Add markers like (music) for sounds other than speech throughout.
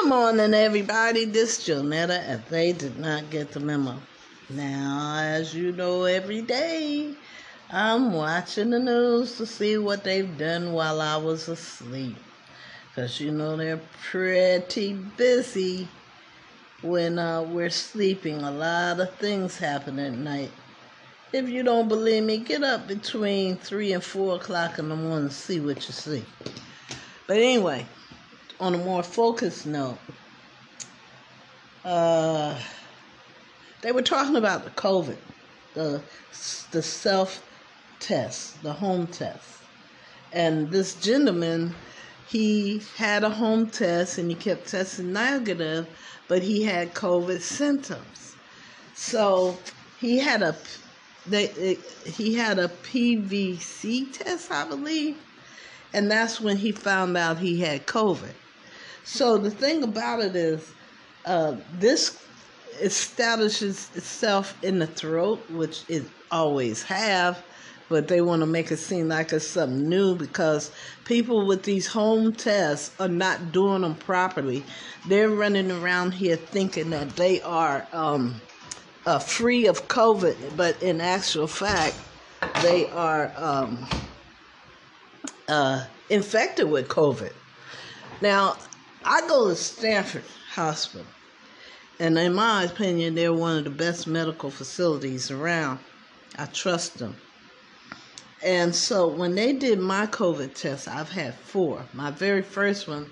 Good morning, everybody. This is Jonetta, and they did not get the memo. Now, as you know, every day I'm watching the news to see what they've done while I was asleep. Because you know they're pretty busy when uh, we're sleeping. A lot of things happen at night. If you don't believe me, get up between 3 and 4 o'clock in the morning and see what you see. But anyway, on a more focused note, uh, they were talking about the COVID, the the self test, the home test, and this gentleman, he had a home test and he kept testing negative, but he had COVID symptoms, so he had a they he had a PVC test, I believe, and that's when he found out he had COVID. So the thing about it is, uh, this establishes itself in the throat, which it always have, but they want to make it seem like it's something new because people with these home tests are not doing them properly. They're running around here thinking that they are um, uh, free of COVID, but in actual fact, they are um, uh, infected with COVID. Now, I go to Stanford Hospital, and in my opinion, they're one of the best medical facilities around. I trust them. And so when they did my COVID test, I've had four. My very first one,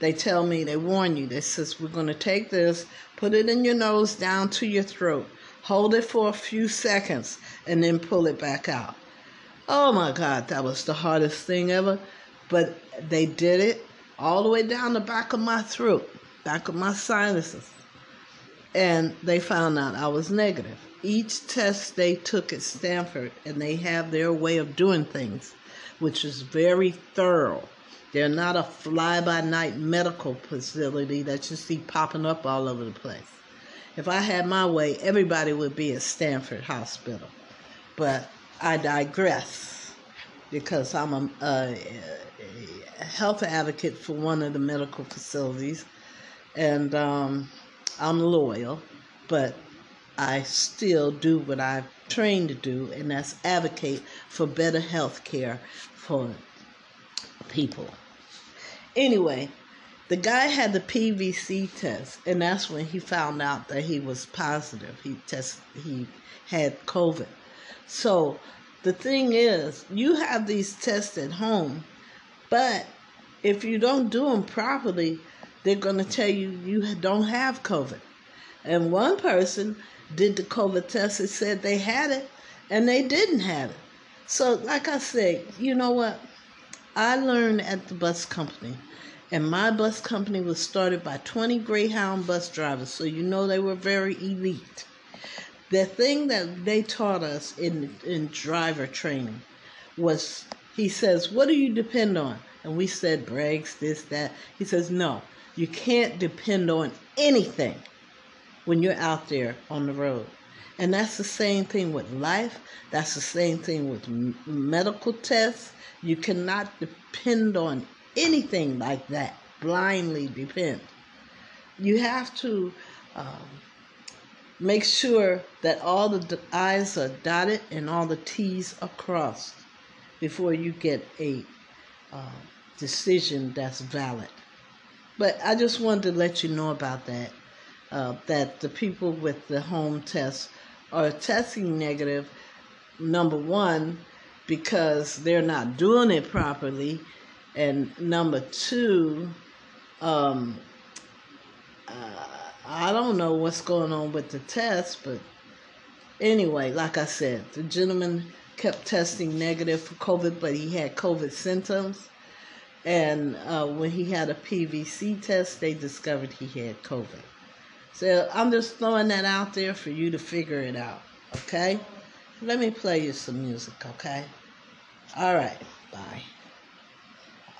they tell me, they warn you, they says, we're going to take this, put it in your nose down to your throat, hold it for a few seconds, and then pull it back out. Oh my God, that was the hardest thing ever. But they did it all the way down the back of my throat, back of my sinuses. And they found out I was negative. Each test they took at Stanford, and they have their way of doing things, which is very thorough. They're not a fly by night medical facility that you see popping up all over the place. If I had my way, everybody would be at Stanford Hospital. But I digress because I'm a, a, health advocate for one of the medical facilities, and um, I'm loyal, but I still do what I've trained to do, and that's advocate for better health care for people. Anyway, the guy had the PVC test, and that's when he found out that he was positive. He test he had COVID. So the thing is, you have these tests at home but if you don't do them properly, they're going to tell you you don't have COVID. And one person did the COVID test and said they had it and they didn't have it. So, like I said, you know what? I learned at the bus company, and my bus company was started by 20 Greyhound bus drivers, so you know they were very elite. The thing that they taught us in, in driver training was he says, What do you depend on? And we said brakes, this, that. He says, No, you can't depend on anything when you're out there on the road. And that's the same thing with life. That's the same thing with medical tests. You cannot depend on anything like that, blindly depend. You have to um, make sure that all the I's are dotted and all the T's are crossed before you get a uh, decision that's valid. But I just wanted to let you know about that. Uh, that the people with the home test are testing negative, number one, because they're not doing it properly, and number two, um, uh, I don't know what's going on with the test, but anyway, like I said, the gentleman kept testing negative for COVID, but he had COVID symptoms. And uh, when he had a PVC test, they discovered he had COVID. So I'm just throwing that out there for you to figure it out, okay? Let me play you some music, okay? All right, bye.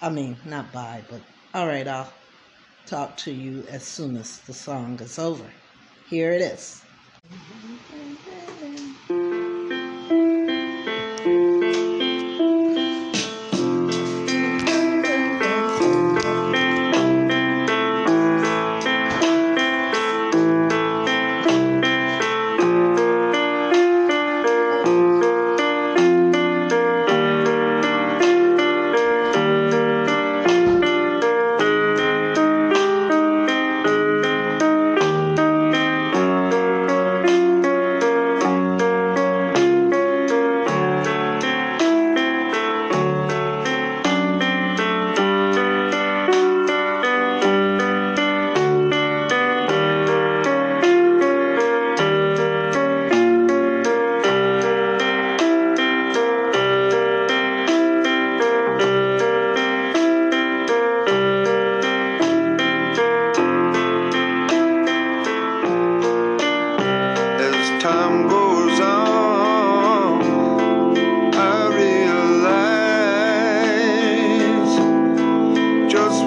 I mean, not bye, but all right, I'll talk to you as soon as the song is over. Here it is.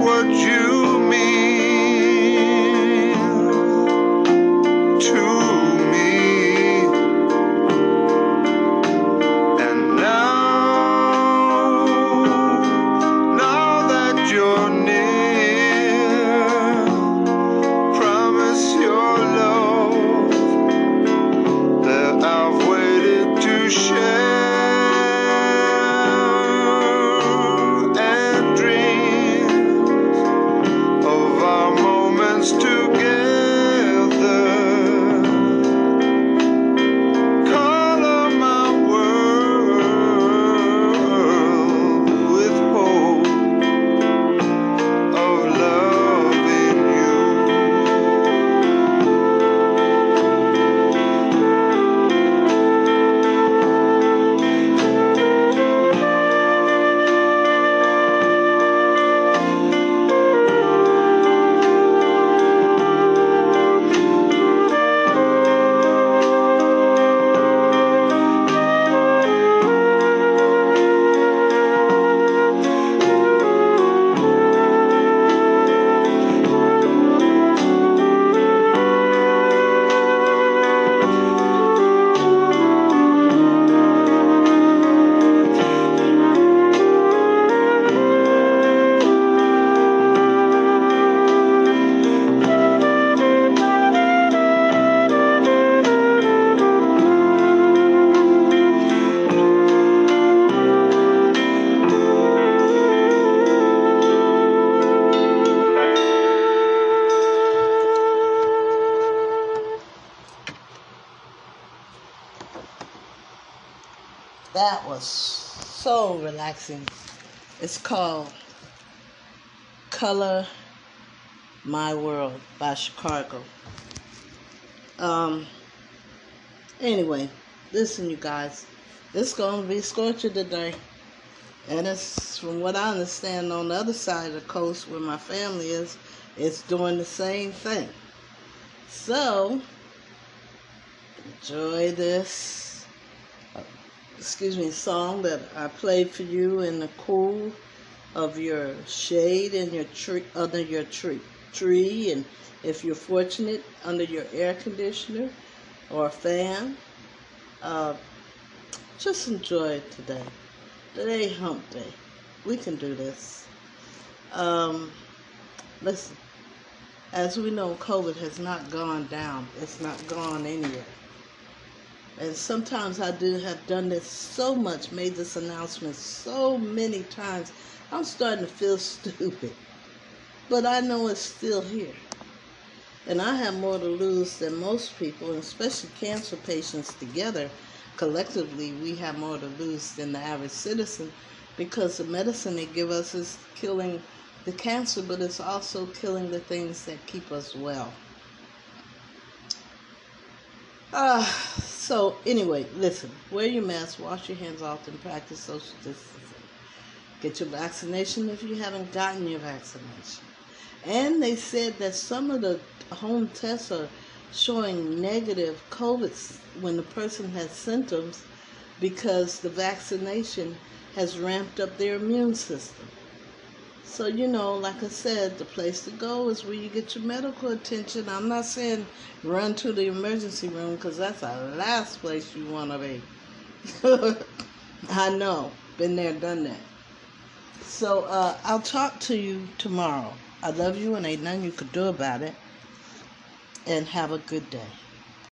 what you That was so relaxing. It's called Color My World by Chicago. Um, anyway, listen, you guys. It's going to be scorching today. And it's, from what I understand, on the other side of the coast where my family is, it's doing the same thing. So, enjoy this, excuse me, song that I played for you in the cool of your shade in your tree, under your tree, tree, and if you're fortunate, under your air conditioner or fan. Uh, just enjoy it today. Today, hump day. We can do this. Um, listen, as we know, COVID has not gone down. It's not gone anywhere. And sometimes I do have done this so much, made this announcement so many times. I'm starting to feel (laughs) stupid. But I know it's still here. And I have more to lose than most people, and especially cancer patients together. Collectively, we have more to lose than the average citizen because the medicine they give us is killing the cancer, but it's also killing the things that keep us well. Uh, so, anyway, listen wear your mask, wash your hands often, practice social distancing. Get your vaccination if you haven't gotten your vaccination. And they said that some of the home tests are showing negative COVID when the person has symptoms because the vaccination has ramped up their immune system. So, you know, like I said, the place to go is where you get your medical attention. I'm not saying run to the emergency room because that's the last place you want to be. (laughs) I know, been there, done that. So, uh, I'll talk to you tomorrow. I love you and ain't nothing you could do about it. And have a good day.